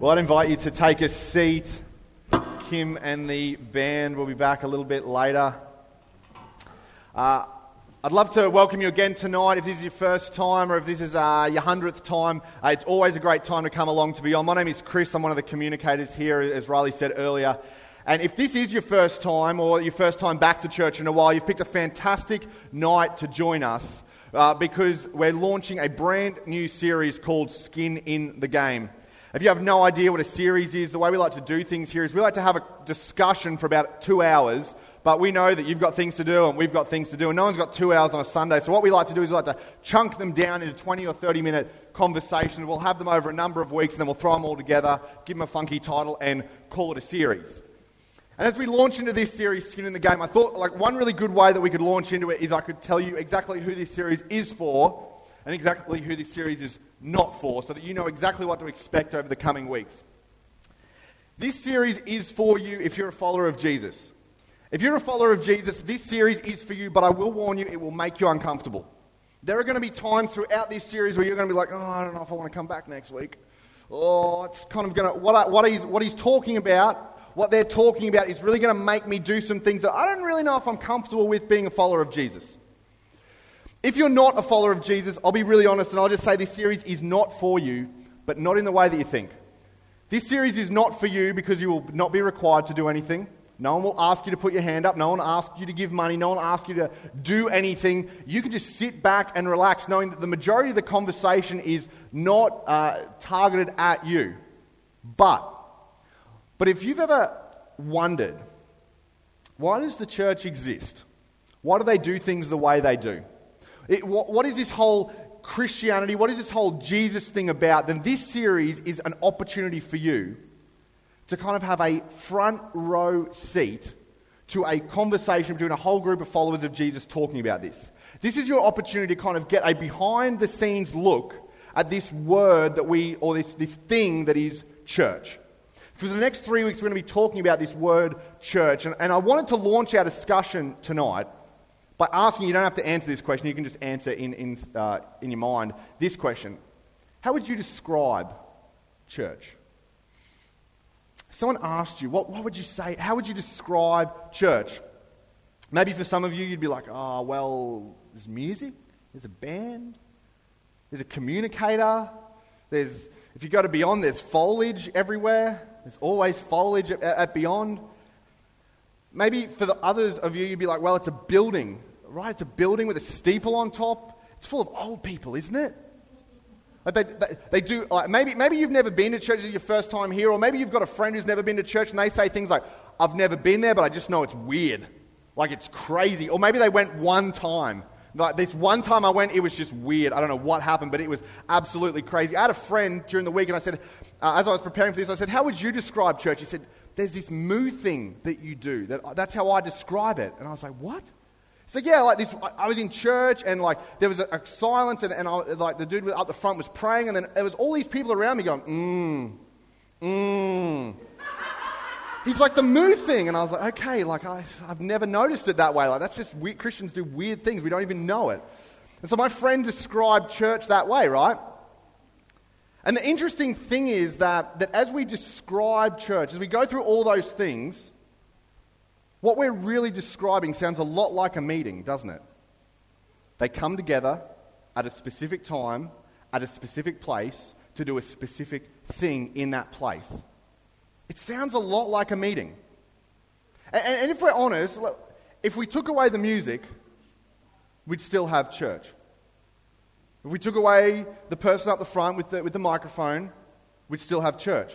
Well, I'd invite you to take a seat. Kim and the band will be back a little bit later. Uh, I'd love to welcome you again tonight. If this is your first time or if this is uh, your hundredth time, uh, it's always a great time to come along to Beyond. My name is Chris. I'm one of the communicators here, as Riley said earlier. And if this is your first time or your first time back to church in a while, you've picked a fantastic night to join us uh, because we're launching a brand new series called Skin in the Game. If you have no idea what a series is, the way we like to do things here is we like to have a discussion for about two hours, but we know that you've got things to do and we've got things to do, and no one's got two hours on a Sunday. So, what we like to do is we like to chunk them down into 20 or 30 minute conversations. We'll have them over a number of weeks, and then we'll throw them all together, give them a funky title, and call it a series. And as we launch into this series, Skin in the Game, I thought like one really good way that we could launch into it is I could tell you exactly who this series is for and exactly who this series is not for, so that you know exactly what to expect over the coming weeks. This series is for you if you're a follower of Jesus. If you're a follower of Jesus, this series is for you, but I will warn you, it will make you uncomfortable. There are going to be times throughout this series where you're going to be like, oh, I don't know if I want to come back next week. Oh, it's kind of going to, what, I, what, he's, what he's talking about, what they're talking about is really going to make me do some things that I don't really know if I'm comfortable with being a follower of Jesus. If you're not a follower of Jesus, I'll be really honest and I'll just say this series is not for you, but not in the way that you think. This series is not for you because you will not be required to do anything. No one will ask you to put your hand up. No one will ask you to give money. No one will ask you to do anything. You can just sit back and relax, knowing that the majority of the conversation is not uh, targeted at you. But, but if you've ever wondered, why does the church exist? Why do they do things the way they do? It, what, what is this whole Christianity, what is this whole Jesus thing about? Then this series is an opportunity for you to kind of have a front row seat to a conversation between a whole group of followers of Jesus talking about this. This is your opportunity to kind of get a behind the scenes look at this word that we, or this, this thing that is church. For the next three weeks, we're going to be talking about this word church. And, and I wanted to launch our discussion tonight by asking, you don't have to answer this question, you can just answer in, in, uh, in your mind this question How would you describe church? someone asked you, what, what would you say? How would you describe church? Maybe for some of you, you'd be like, oh, well, there's music, there's a band, there's a communicator, there's, if you go to Beyond, there's foliage everywhere, there's always foliage at, at Beyond. Maybe for the others of you, you'd be like, well, it's a building right? It's a building with a steeple on top. It's full of old people, isn't it? Like they, they, they, do, like maybe, maybe you've never been to church, this is your first time here, or maybe you've got a friend who's never been to church and they say things like, I've never been there, but I just know it's weird. Like it's crazy. Or maybe they went one time. Like this one time I went, it was just weird. I don't know what happened, but it was absolutely crazy. I had a friend during the week, and I said, uh, as I was preparing for this, I said, How would you describe church? He said, There's this moo thing that you do. That, that's how I describe it. And I was like, What? So yeah, like this, I was in church and like there was a, a silence and, and I, like the dude up the front was praying and then there was all these people around me going, mmm, mmm. He's like the moo thing. And I was like, okay, like I, I've never noticed it that way. Like that's just weird. Christians do weird things. We don't even know it. And so my friend described church that way, right? And the interesting thing is that, that as we describe church, as we go through all those things, what we're really describing sounds a lot like a meeting, doesn't it? They come together at a specific time, at a specific place, to do a specific thing in that place. It sounds a lot like a meeting. And, and if we're honest, if we took away the music, we'd still have church. If we took away the person up the front with the, with the microphone, we'd still have church.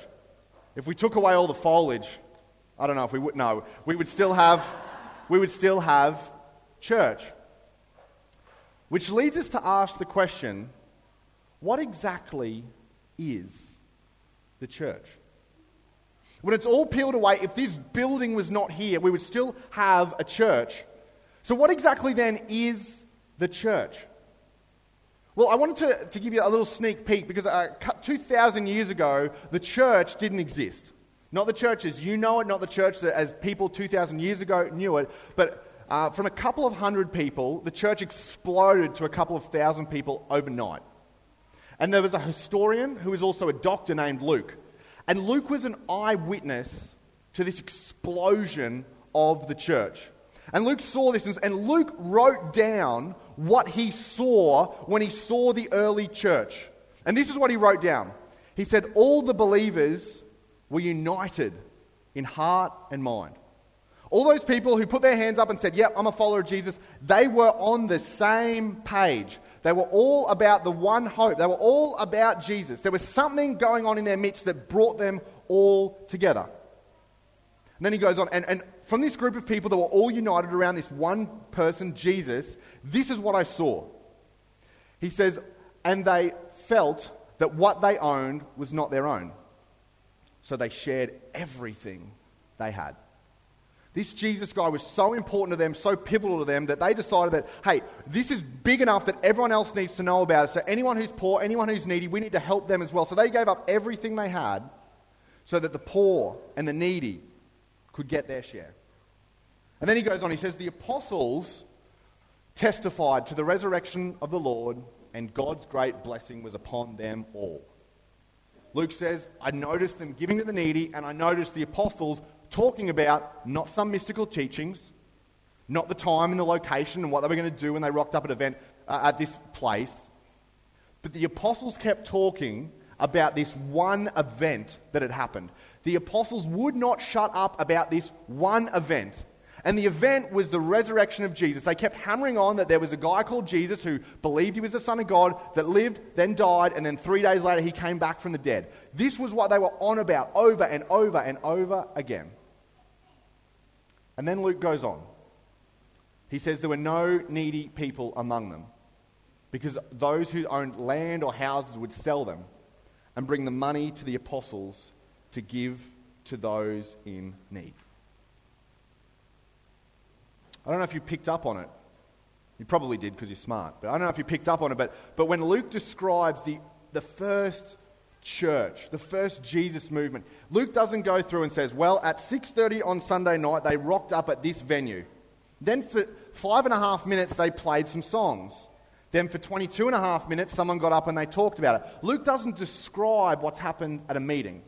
If we took away all the foliage, I don't know if we would. No, we would still have, we would still have church. Which leads us to ask the question what exactly is the church? When it's all peeled away, if this building was not here, we would still have a church. So, what exactly then is the church? Well, I wanted to, to give you a little sneak peek because uh, 2,000 years ago, the church didn't exist. Not the church as you know it, not the church as people 2,000 years ago knew it, but uh, from a couple of hundred people, the church exploded to a couple of thousand people overnight. And there was a historian who was also a doctor named Luke. And Luke was an eyewitness to this explosion of the church. And Luke saw this, and Luke wrote down what he saw when he saw the early church. And this is what he wrote down. He said, All the believers were united in heart and mind. All those people who put their hands up and said, Yep, I'm a follower of Jesus, they were on the same page. They were all about the one hope. They were all about Jesus. There was something going on in their midst that brought them all together. And then he goes on, and, and from this group of people that were all united around this one person, Jesus, this is what I saw. He says, and they felt that what they owned was not their own. So they shared everything they had. This Jesus guy was so important to them, so pivotal to them, that they decided that, hey, this is big enough that everyone else needs to know about it. So anyone who's poor, anyone who's needy, we need to help them as well. So they gave up everything they had so that the poor and the needy could get their share. And then he goes on, he says, the apostles testified to the resurrection of the Lord, and God's great blessing was upon them all. Luke says, I noticed them giving to the needy, and I noticed the apostles talking about not some mystical teachings, not the time and the location and what they were going to do when they rocked up at an event uh, at this place, but the apostles kept talking about this one event that had happened. The apostles would not shut up about this one event. And the event was the resurrection of Jesus. They kept hammering on that there was a guy called Jesus who believed he was the Son of God, that lived, then died, and then three days later he came back from the dead. This was what they were on about over and over and over again. And then Luke goes on. He says there were no needy people among them because those who owned land or houses would sell them and bring the money to the apostles to give to those in need. I don't know if you picked up on it. You probably did because you're smart. But I don't know if you picked up on it. But, but when Luke describes the, the first church, the first Jesus movement, Luke doesn't go through and says, well, at 6.30 on Sunday night, they rocked up at this venue. Then for five and a half minutes, they played some songs. Then for 22 and a half minutes, someone got up and they talked about it. Luke doesn't describe what's happened at a meeting.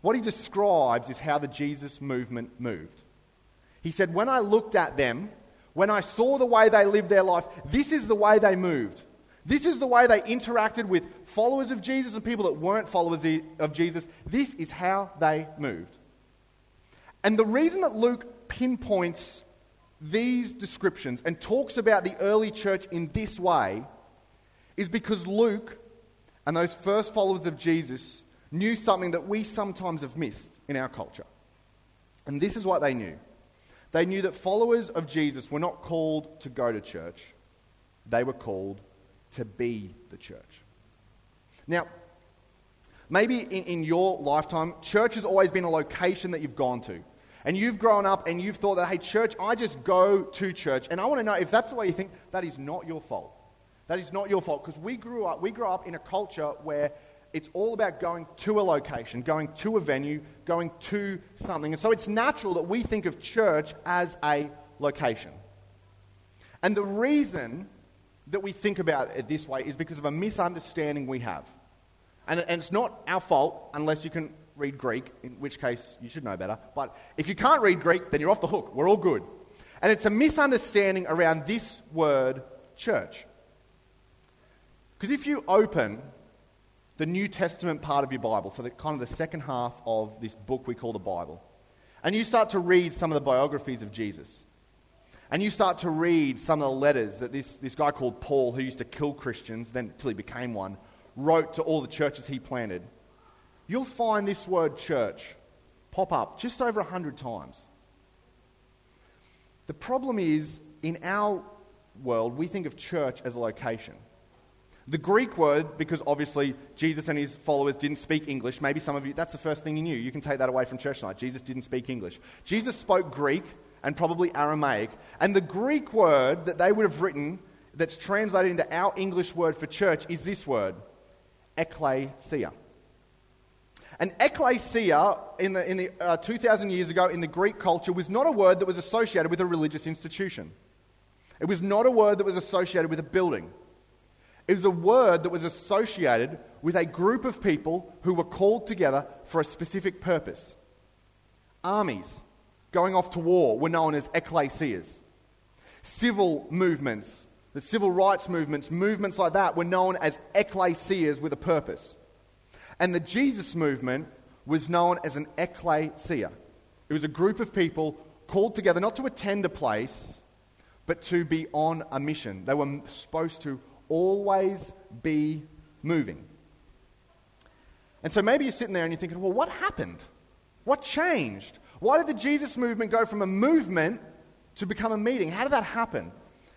What he describes is how the Jesus movement moved. He said, When I looked at them, when I saw the way they lived their life, this is the way they moved. This is the way they interacted with followers of Jesus and people that weren't followers of Jesus. This is how they moved. And the reason that Luke pinpoints these descriptions and talks about the early church in this way is because Luke and those first followers of Jesus knew something that we sometimes have missed in our culture. And this is what they knew they knew that followers of Jesus were not called to go to church, they were called to be the church. Now, maybe in, in your lifetime, church has always been a location that you've gone to. And you've grown up and you've thought that, hey, church, I just go to church. And I want to know if that's the way you think, that is not your fault. That is not your fault because we grew up, we grew up in a culture where it's all about going to a location, going to a venue, going to something. And so it's natural that we think of church as a location. And the reason that we think about it this way is because of a misunderstanding we have. And, and it's not our fault unless you can read Greek, in which case you should know better. But if you can't read Greek, then you're off the hook. We're all good. And it's a misunderstanding around this word, church. Because if you open the New Testament part of your Bible, so the kind of the second half of this book we call the Bible. And you start to read some of the biographies of Jesus. And you start to read some of the letters that this, this guy called Paul, who used to kill Christians, then until he became one, wrote to all the churches he planted. You'll find this word church pop up just over a hundred times. The problem is, in our world, we think of church as a location. The Greek word, because obviously Jesus and his followers didn't speak English, maybe some of you, that's the first thing you knew. You can take that away from church tonight. Jesus didn't speak English. Jesus spoke Greek and probably Aramaic. And the Greek word that they would have written that's translated into our English word for church is this word, ekklesia. And ekklesia, in the, in the uh, 2,000 years ago in the Greek culture, was not a word that was associated with a religious institution. It was not a word that was associated with a building. It was a word that was associated with a group of people who were called together for a specific purpose. Armies going off to war were known as ecclesias. Civil movements, the civil rights movements, movements like that were known as ecclesias with a purpose. And the Jesus movement was known as an ecclesia. It was a group of people called together not to attend a place, but to be on a mission. They were supposed to always be moving. And so maybe you're sitting there and you're thinking, well, what happened? What changed? Why did the Jesus movement go from a movement to become a meeting? How did that happen?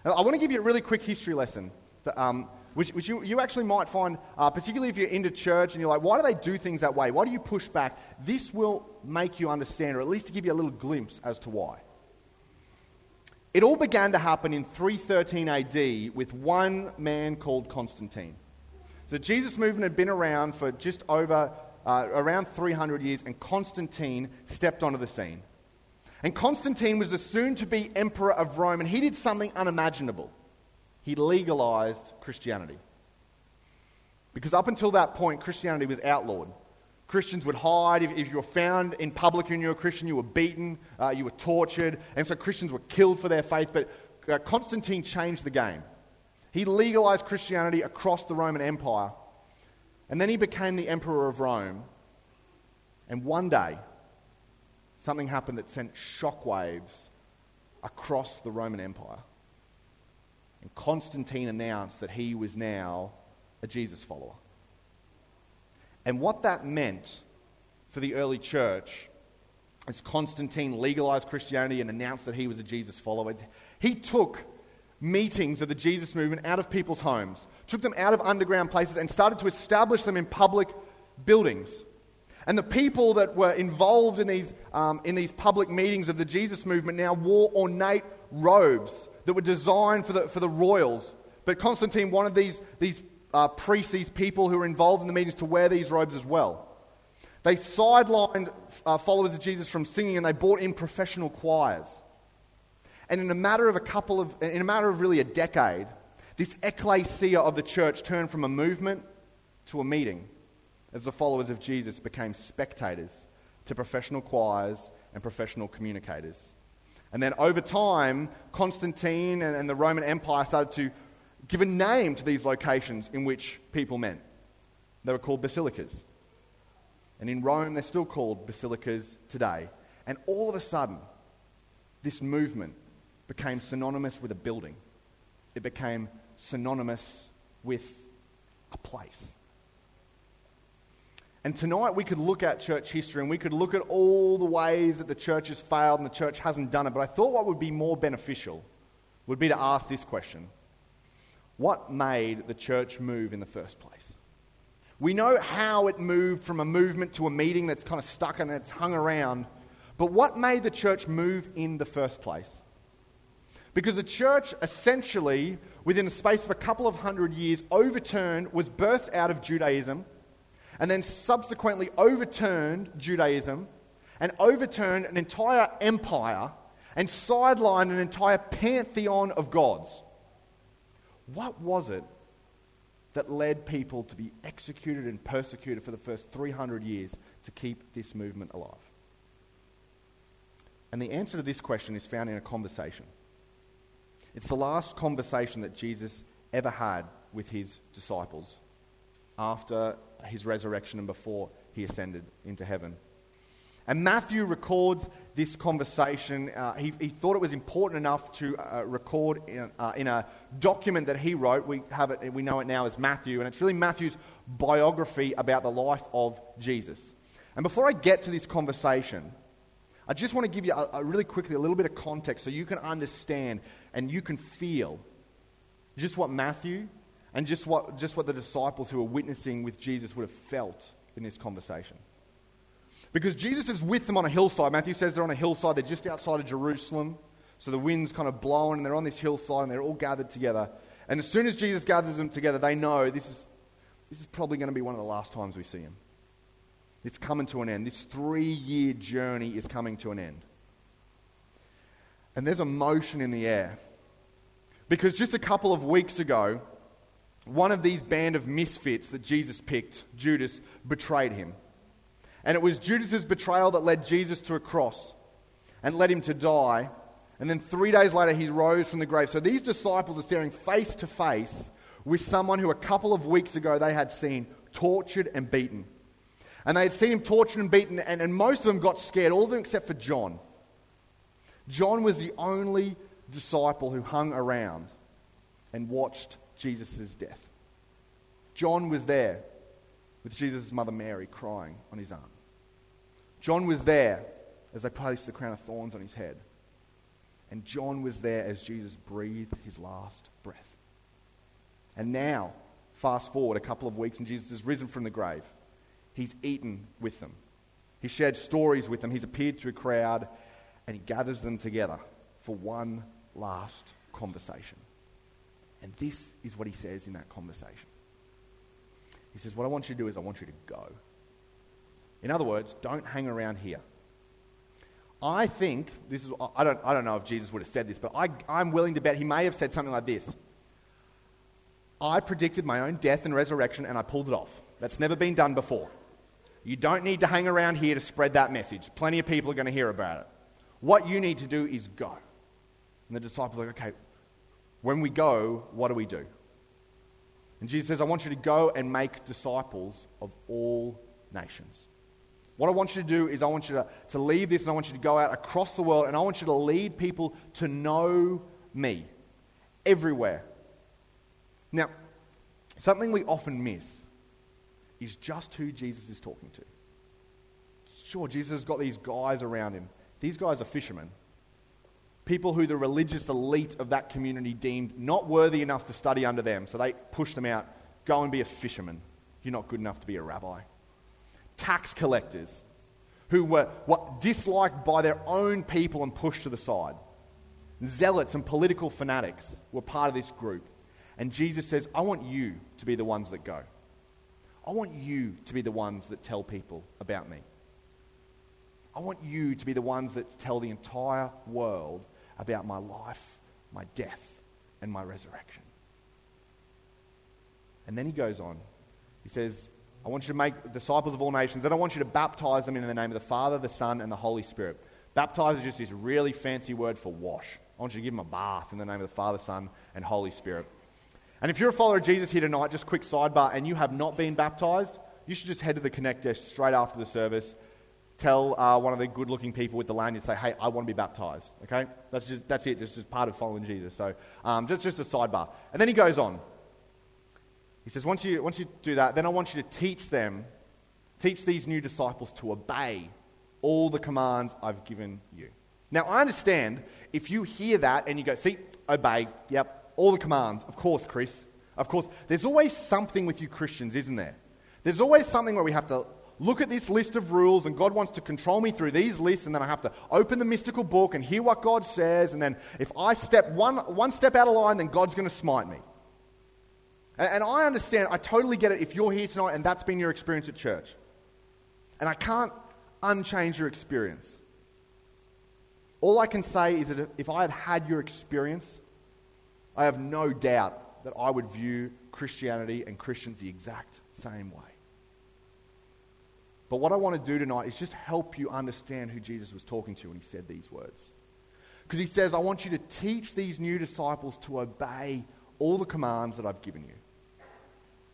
I want to give you a really quick history lesson, that, um, which, which you, you, actually might find, uh, particularly if you're into church and you're like, why do they do things that way? Why do you push back? This will make you understand, or at least to give you a little glimpse as to why. It all began to happen in 313 AD with one man called Constantine. The Jesus movement had been around for just over uh, around 300 years, and Constantine stepped onto the scene. And Constantine was the soon to be emperor of Rome, and he did something unimaginable. He legalized Christianity. Because up until that point, Christianity was outlawed. Christians would hide. If, if you were found in public and you were a Christian, you were beaten, uh, you were tortured, and so Christians were killed for their faith. But uh, Constantine changed the game. He legalized Christianity across the Roman Empire. And then he became the emperor of Rome. And one day, something happened that sent shockwaves across the Roman Empire. And Constantine announced that he was now a Jesus follower. And what that meant for the early church, as Constantine legalized Christianity and announced that he was a Jesus follower, he took meetings of the Jesus movement out of people's homes, took them out of underground places, and started to establish them in public buildings. And the people that were involved in these, um, in these public meetings of the Jesus movement now wore ornate robes that were designed for the, for the royals. But Constantine wanted these, these uh, priests, these people who were involved in the meetings, to wear these robes as well. They sidelined uh, followers of Jesus from singing and they brought in professional choirs. And in a matter of a couple of, in a matter of really a decade, this ecclesia of the church turned from a movement to a meeting as the followers of Jesus became spectators to professional choirs and professional communicators. And then over time, Constantine and, and the Roman Empire started to give a name to these locations in which people met. They were called basilicas. And in Rome, they're still called basilicas today. And all of a sudden, this movement became synonymous with a building, it became synonymous with a place. And tonight we could look at church history and we could look at all the ways that the church has failed and the church hasn't done it. But I thought what would be more beneficial would be to ask this question What made the church move in the first place? We know how it moved from a movement to a meeting that's kind of stuck and it's hung around. But what made the church move in the first place? Because the church essentially, within the space of a couple of hundred years, overturned, was birthed out of Judaism, and then subsequently overturned Judaism and overturned an entire empire and sidelined an entire pantheon of gods. What was it that led people to be executed and persecuted for the first 300 years to keep this movement alive? And the answer to this question is found in a conversation. It's the last conversation that Jesus ever had with his disciples after his resurrection and before he ascended into heaven. And Matthew records this conversation. Uh, he, he, thought it was important enough to uh, record in, uh, in, a document that he wrote. We, have it, we know it now as Matthew, and it's really Matthew's biography about the life of Jesus. And before I get to this conversation, I just want to give you a, a really quickly a little bit of context so you can understand and you can feel just what Matthew and just what, just what the disciples who were witnessing with Jesus would have felt in this conversation. Because Jesus is with them on a hillside. Matthew says they're on a hillside, they're just outside of Jerusalem. So the wind's kind of blowing, and they're on this hillside, and they're all gathered together. And as soon as Jesus gathers them together, they know this is, this is probably going to be one of the last times we see him. It's coming to an end. This three year journey is coming to an end. And there's emotion in the air. Because just a couple of weeks ago, one of these band of misfits that Jesus picked, Judas, betrayed him. And it was Judas's betrayal that led Jesus to a cross and led him to die. And then three days later, he rose from the grave. So these disciples are staring face to face with someone who a couple of weeks ago they had seen tortured and beaten. And they had seen him tortured and beaten, and, and most of them got scared, all of them except for John. John was the only disciple who hung around and watched Jesus' death. John was there with Jesus' mother Mary crying on his arm. John was there as they placed the crown of thorns on his head. And John was there as Jesus breathed his last breath. And now, fast forward a couple of weeks, and Jesus has risen from the grave. He's eaten with them. He shared stories with them. He's appeared to a crowd, and he gathers them together for one last conversation. And this is what he says in that conversation. He says, What I want you to do is I want you to go. In other words, don't hang around here. I think, this is, I don't, I don't know if Jesus would have said this, but I, I'm willing to bet he may have said something like this I predicted my own death and resurrection and I pulled it off. That's never been done before. You don't need to hang around here to spread that message. Plenty of people are going to hear about it. What you need to do is go. And the disciples are like, okay, when we go, what do we do? And Jesus says, I want you to go and make disciples of all nations. What I want you to do is I want you to, to leave this and I want you to go out across the world and I want you to lead people to know me everywhere. Now, something we often miss is just who Jesus is talking to. Sure, Jesus has got these guys around him. These guys are fishermen. People who the religious elite of that community deemed not worthy enough to study under them. So they pushed them out. Go and be a fisherman. You're not good enough to be a rabbi tax collectors who were disliked by their own people and pushed to the side. Zealots and political fanatics were part of this group. And Jesus says, I want you to be the ones that go. I want you to be the ones that tell people about me. I want you to be the ones that tell the entire world about my life, my death, and my resurrection. And then he goes on. He says, I want you to make disciples of all nations. Then I want you to baptize them in the name of the Father, the Son, and the Holy Spirit. Baptize is just this really fancy word for wash. I want you to give them a bath in the name of the Father, Son, and Holy Spirit. And if you're a follower of Jesus here tonight, just quick sidebar, and you have not been baptized, you should just head to the Connect desk straight after the service. Tell uh, one of the good looking people with the lanyard, say, hey, I want to be baptized. Okay? That's, just, that's it. That's just part of following Jesus. So um, just, just a sidebar. And then he goes on. He says, once you, once you do that, then I want you to teach them, teach these new disciples to obey all the commands I've given you. Now, I understand if you hear that and you go, see, obey, yep, all the commands. Of course, Chris. Of course. There's always something with you Christians, isn't there? There's always something where we have to look at this list of rules and God wants to control me through these lists and then I have to open the mystical book and hear what God says and then if I step one, one step out of line, then God's going to smite me. And, and I understand, I totally get it if you're here tonight and that's been your experience at church. And I can't unchange your experience. All I can say is that if I had had your experience, I have no doubt that I would view Christianity and Christians the exact same way. But what I want to do tonight is just help you understand who Jesus was talking to when he said these words. Because he says, I want you to teach these new disciples to obey all the commands that I've given you.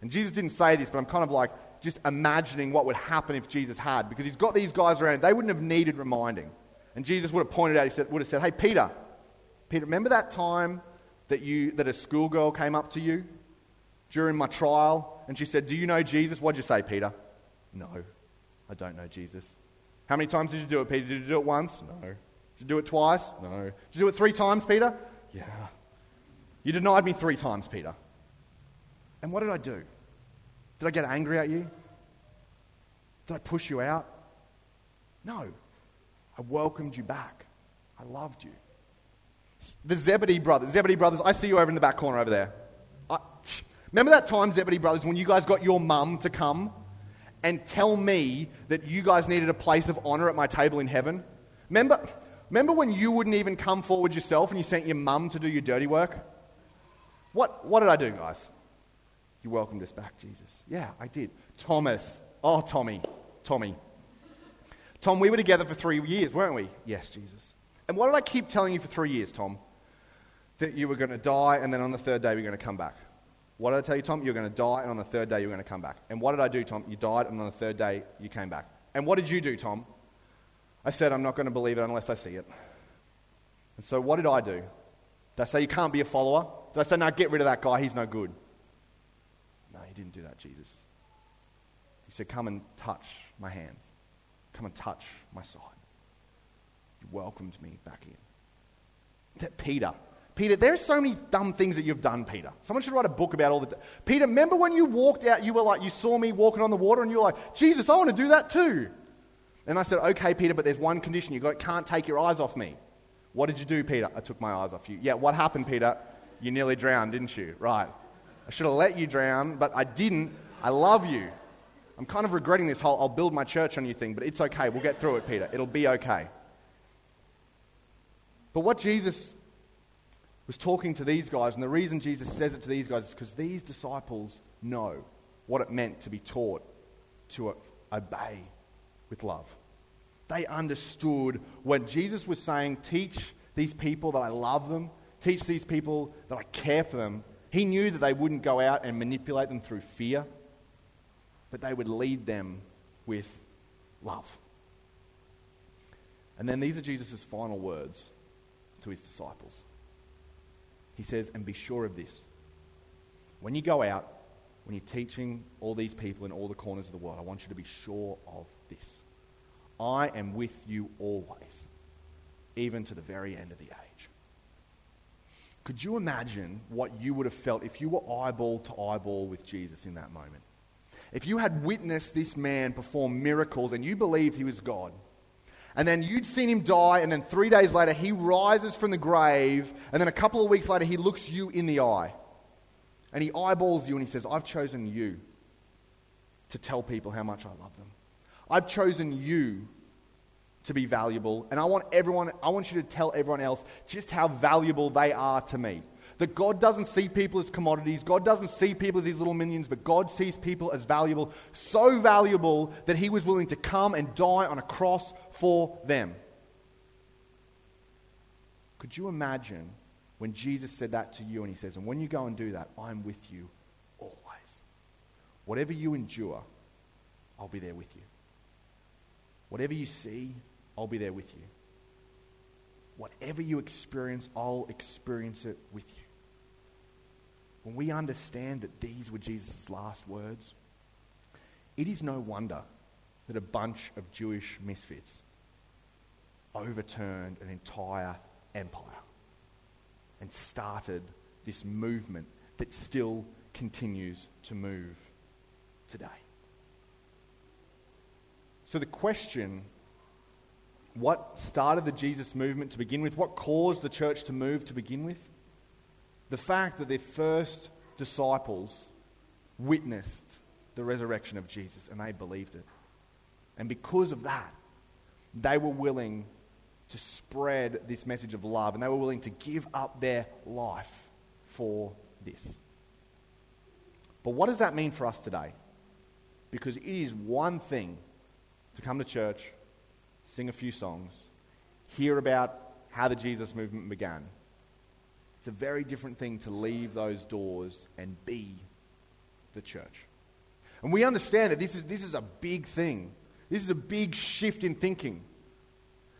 And Jesus didn't say this, but I'm kind of like just imagining what would happen if Jesus had, because he's got these guys around. They wouldn't have needed reminding. And Jesus would have pointed out, he said, would have said, Hey, Peter, Peter, remember that time that, you, that a schoolgirl came up to you during my trial? And she said, Do you know Jesus? What'd you say, Peter? No, I don't know Jesus. How many times did you do it, Peter? Did you do it once? No. Did you do it twice? No. Did you do it three times, Peter? Yeah. You denied me three times, Peter. And what did I do? Did I get angry at you? Did I push you out? No. I welcomed you back. I loved you. The Zebedee brothers, Zebedee brothers, I see you over in the back corner over there. I, remember that time, Zebedee brothers, when you guys got your mum to come and tell me that you guys needed a place of honor at my table in heaven? Remember, remember when you wouldn't even come forward yourself and you sent your mum to do your dirty work? What, what did I do, guys? You welcomed us back, Jesus. Yeah, I did. Thomas. Oh, Tommy. Tommy. Tom, we were together for three years, weren't we? Yes, Jesus. And what did I keep telling you for three years, Tom? That you were going to die and then on the third day you were going to come back. What did I tell you, Tom? You're going to die and on the third day you're going to come back. And what did I do, Tom? You died and on the third day you came back. And what did you do, Tom? I said, I'm not going to believe it unless I see it. And so what did I do? Did I say you can't be a follower? Did I say, no, get rid of that guy, he's no good? No, he didn't do that, Jesus. He said, come and touch my hands. Come and touch my side. You welcomed me back in. That Peter. Peter, there's so many dumb things that you've done, Peter. Someone should write a book about all the. Peter, remember when you walked out, you were like, you saw me walking on the water, and you were like, Jesus, I want to do that too. And I said, okay, Peter, but there's one condition. You can't take your eyes off me. What did you do, Peter? I took my eyes off you. Yeah, what happened, Peter? You nearly drowned, didn't you? Right. I should have let you drown, but I didn't. I love you. I'm kind of regretting this whole I'll build my church on you thing, but it's okay. We'll get through it, Peter. It'll be okay. But what Jesus was talking to these guys, and the reason Jesus says it to these guys is because these disciples know what it meant to be taught to obey with love. They understood when Jesus was saying, Teach these people that I love them, teach these people that I care for them. He knew that they wouldn't go out and manipulate them through fear, but they would lead them with love. And then these are Jesus' final words to his disciples. He says, And be sure of this. When you go out, when you're teaching all these people in all the corners of the world, I want you to be sure of this. I am with you always, even to the very end of the age. Could you imagine what you would have felt if you were eyeball to eyeball with Jesus in that moment? If you had witnessed this man perform miracles and you believed he was God, and then you'd seen him die, and then three days later he rises from the grave, and then a couple of weeks later he looks you in the eye, and he eyeballs you and he says, I've chosen you to tell people how much I love them. I've chosen you to be valuable, and I want everyone, I want you to tell everyone else just how valuable they are to me. That God doesn't see people as commodities, God doesn't see people as these little minions, but God sees people as valuable, so valuable that He was willing to come and die on a cross for them. Could you imagine when Jesus said that to you and He says, And when you go and do that, I'm with you always. Whatever you endure, I'll be there with you. Whatever you see, I'll be there with you. Whatever you experience, I'll experience it with you. When we understand that these were Jesus' last words, it is no wonder that a bunch of Jewish misfits overturned an entire empire and started this movement that still continues to move today. So, the question what started the Jesus movement to begin with? What caused the church to move to begin with? The fact that their first disciples witnessed the resurrection of Jesus and they believed it. And because of that, they were willing to spread this message of love and they were willing to give up their life for this. But what does that mean for us today? Because it is one thing to come to church, sing a few songs, hear about how the Jesus movement began. A very different thing to leave those doors and be the church. And we understand that this is, this is a big thing. This is a big shift in thinking.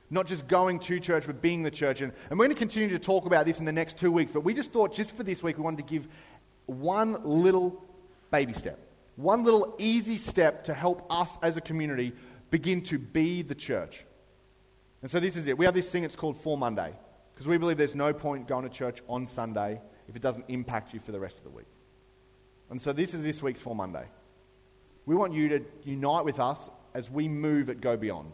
Not just going to church, but being the church. And, and we're going to continue to talk about this in the next two weeks. But we just thought, just for this week, we wanted to give one little baby step, one little easy step to help us as a community begin to be the church. And so this is it. We have this thing, it's called For Monday, because we believe there's no point going to church on Sunday if it doesn't impact you for the rest of the week. And so this is this week's For Monday. We want you to unite with us as we move at Go Beyond.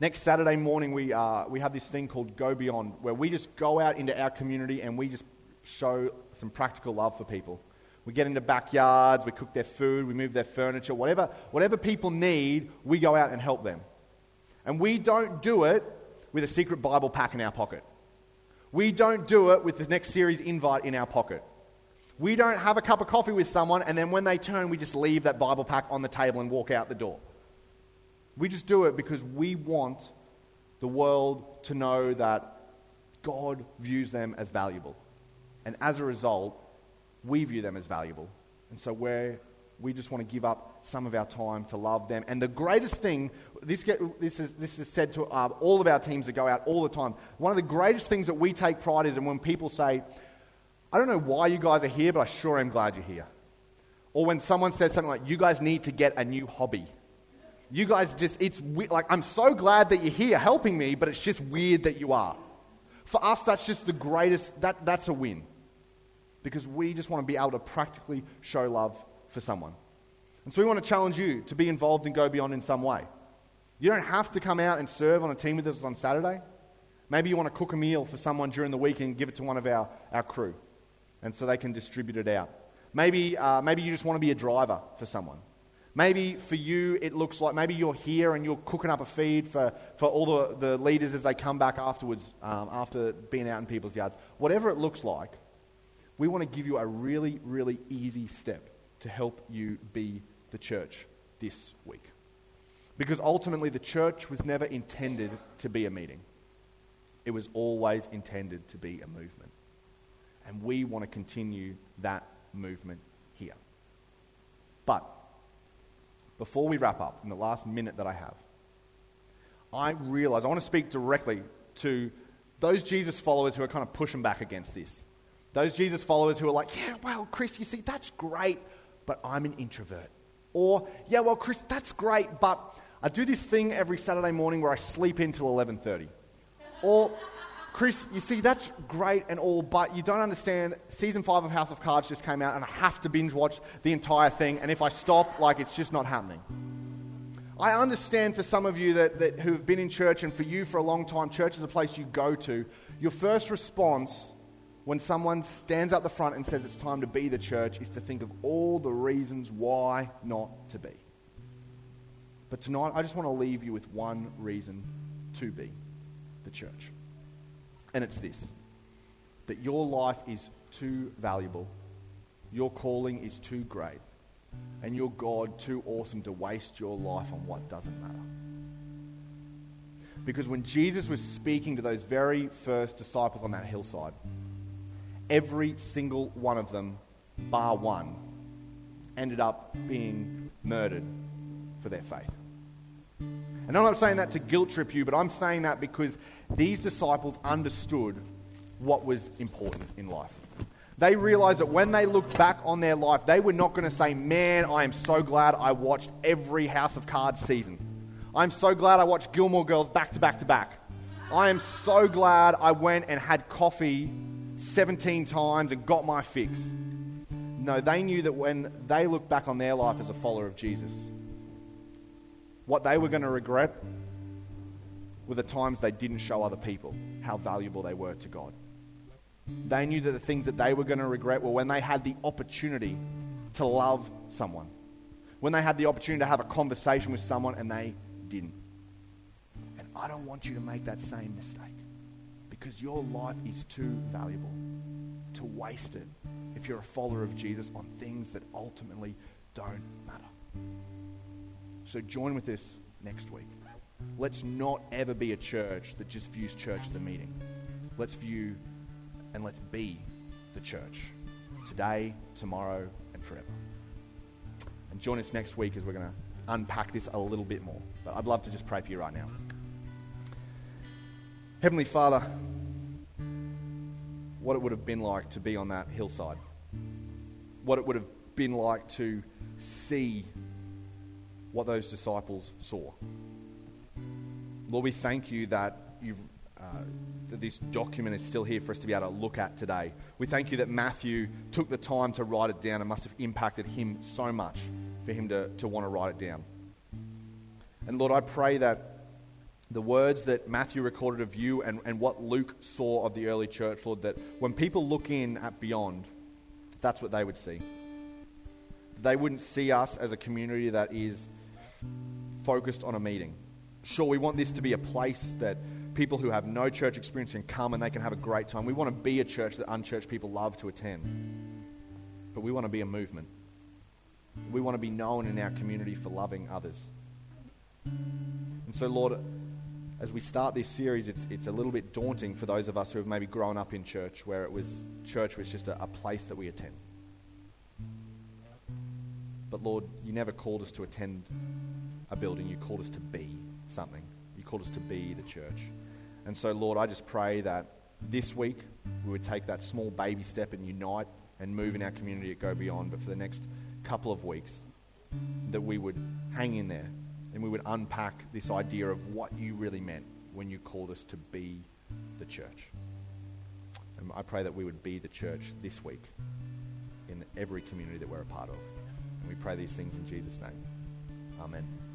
Next Saturday morning, we, uh, we have this thing called Go Beyond, where we just go out into our community and we just show some practical love for people. We get into backyards, we cook their food, we move their furniture, whatever, whatever people need, we go out and help them. And we don't do it with a secret Bible pack in our pocket. We don't do it with the next series invite in our pocket. We don't have a cup of coffee with someone and then when they turn, we just leave that Bible pack on the table and walk out the door. We just do it because we want the world to know that God views them as valuable. And as a result, we view them as valuable. And so we're, we just want to give up some of our time to love them. And the greatest thing, this, get, this, is, this is said to uh, all of our teams that go out all the time. One of the greatest things that we take pride is, and when people say, I don't know why you guys are here, but I sure am glad you're here. Or when someone says something like, you guys need to get a new hobby. You guys just, it's like, I'm so glad that you're here helping me, but it's just weird that you are. For us, that's just the greatest, that, that's a win. Because we just want to be able to practically show love for someone. And so we want to challenge you to be involved and go beyond in some way. You don't have to come out and serve on a team with us on Saturday. Maybe you want to cook a meal for someone during the week and give it to one of our, our crew and so they can distribute it out. Maybe, uh, maybe you just want to be a driver for someone. Maybe for you, it looks like maybe you're here and you're cooking up a feed for, for all the, the leaders as they come back afterwards, um, after being out in people's yards. Whatever it looks like, we want to give you a really, really easy step to help you be the church this week. Because ultimately, the church was never intended to be a meeting, it was always intended to be a movement. And we want to continue that movement here. But before we wrap up, in the last minute that I have, I realize I want to speak directly to those Jesus followers who are kind of pushing back against this. Those Jesus followers who are like, yeah, well, Chris, you see, that's great, but I'm an introvert. Or, yeah, well, Chris, that's great, but I do this thing every Saturday morning where I sleep in till 11.30. Or, Chris, you see, that's great and all, but you don't understand. Season five of House of Cards just came out, and I have to binge watch the entire thing. And if I stop, like, it's just not happening. I understand for some of you that, that who've been in church, and for you for a long time, church is a place you go to. Your first response when someone stands up the front and says it's time to be the church is to think of all the reasons why not to be. But tonight, I just want to leave you with one reason to be the church. And it's this that your life is too valuable, your calling is too great, and your God too awesome to waste your life on what doesn't matter. Because when Jesus was speaking to those very first disciples on that hillside, every single one of them, bar one, ended up being murdered for their faith. And I'm not saying that to guilt trip you, but I'm saying that because these disciples understood what was important in life. They realized that when they looked back on their life, they were not going to say, Man, I am so glad I watched every House of Cards season. I'm so glad I watched Gilmore Girls back to back to back. I am so glad I went and had coffee 17 times and got my fix. No, they knew that when they looked back on their life as a follower of Jesus, what they were going to regret were the times they didn't show other people how valuable they were to God. They knew that the things that they were going to regret were when they had the opportunity to love someone, when they had the opportunity to have a conversation with someone and they didn't. And I don't want you to make that same mistake because your life is too valuable to waste it if you're a follower of Jesus on things that ultimately don't matter. So join with us next week. Let's not ever be a church that just views church as a meeting. Let's view and let's be the church today, tomorrow, and forever. And join us next week as we're going to unpack this a little bit more. But I'd love to just pray for you right now. Heavenly Father, what it would have been like to be on that hillside, what it would have been like to see what those disciples saw. Lord, we thank you that you've, uh, that this document is still here for us to be able to look at today. We thank you that Matthew took the time to write it down and must have impacted him so much for him to, to want to write it down. And Lord, I pray that the words that Matthew recorded of you and, and what Luke saw of the early church, Lord, that when people look in at Beyond, that's what they would see. They wouldn't see us as a community that is focused on a meeting Sure, we want this to be a place that people who have no church experience can come and they can have a great time. We want to be a church that unchurched people love to attend. but we want to be a movement. We want to be known in our community for loving others. And so, Lord, as we start this series, it's, it's a little bit daunting for those of us who have maybe grown up in church, where it was church was just a, a place that we attend. But Lord, you never called us to attend a building. You called us to be something. You called us to be the church. And so, Lord, I just pray that this week we would take that small baby step and unite and move in our community at Go Beyond. But for the next couple of weeks, that we would hang in there and we would unpack this idea of what you really meant when you called us to be the church. And I pray that we would be the church this week in every community that we're a part of. And we pray these things in Jesus' name. Amen.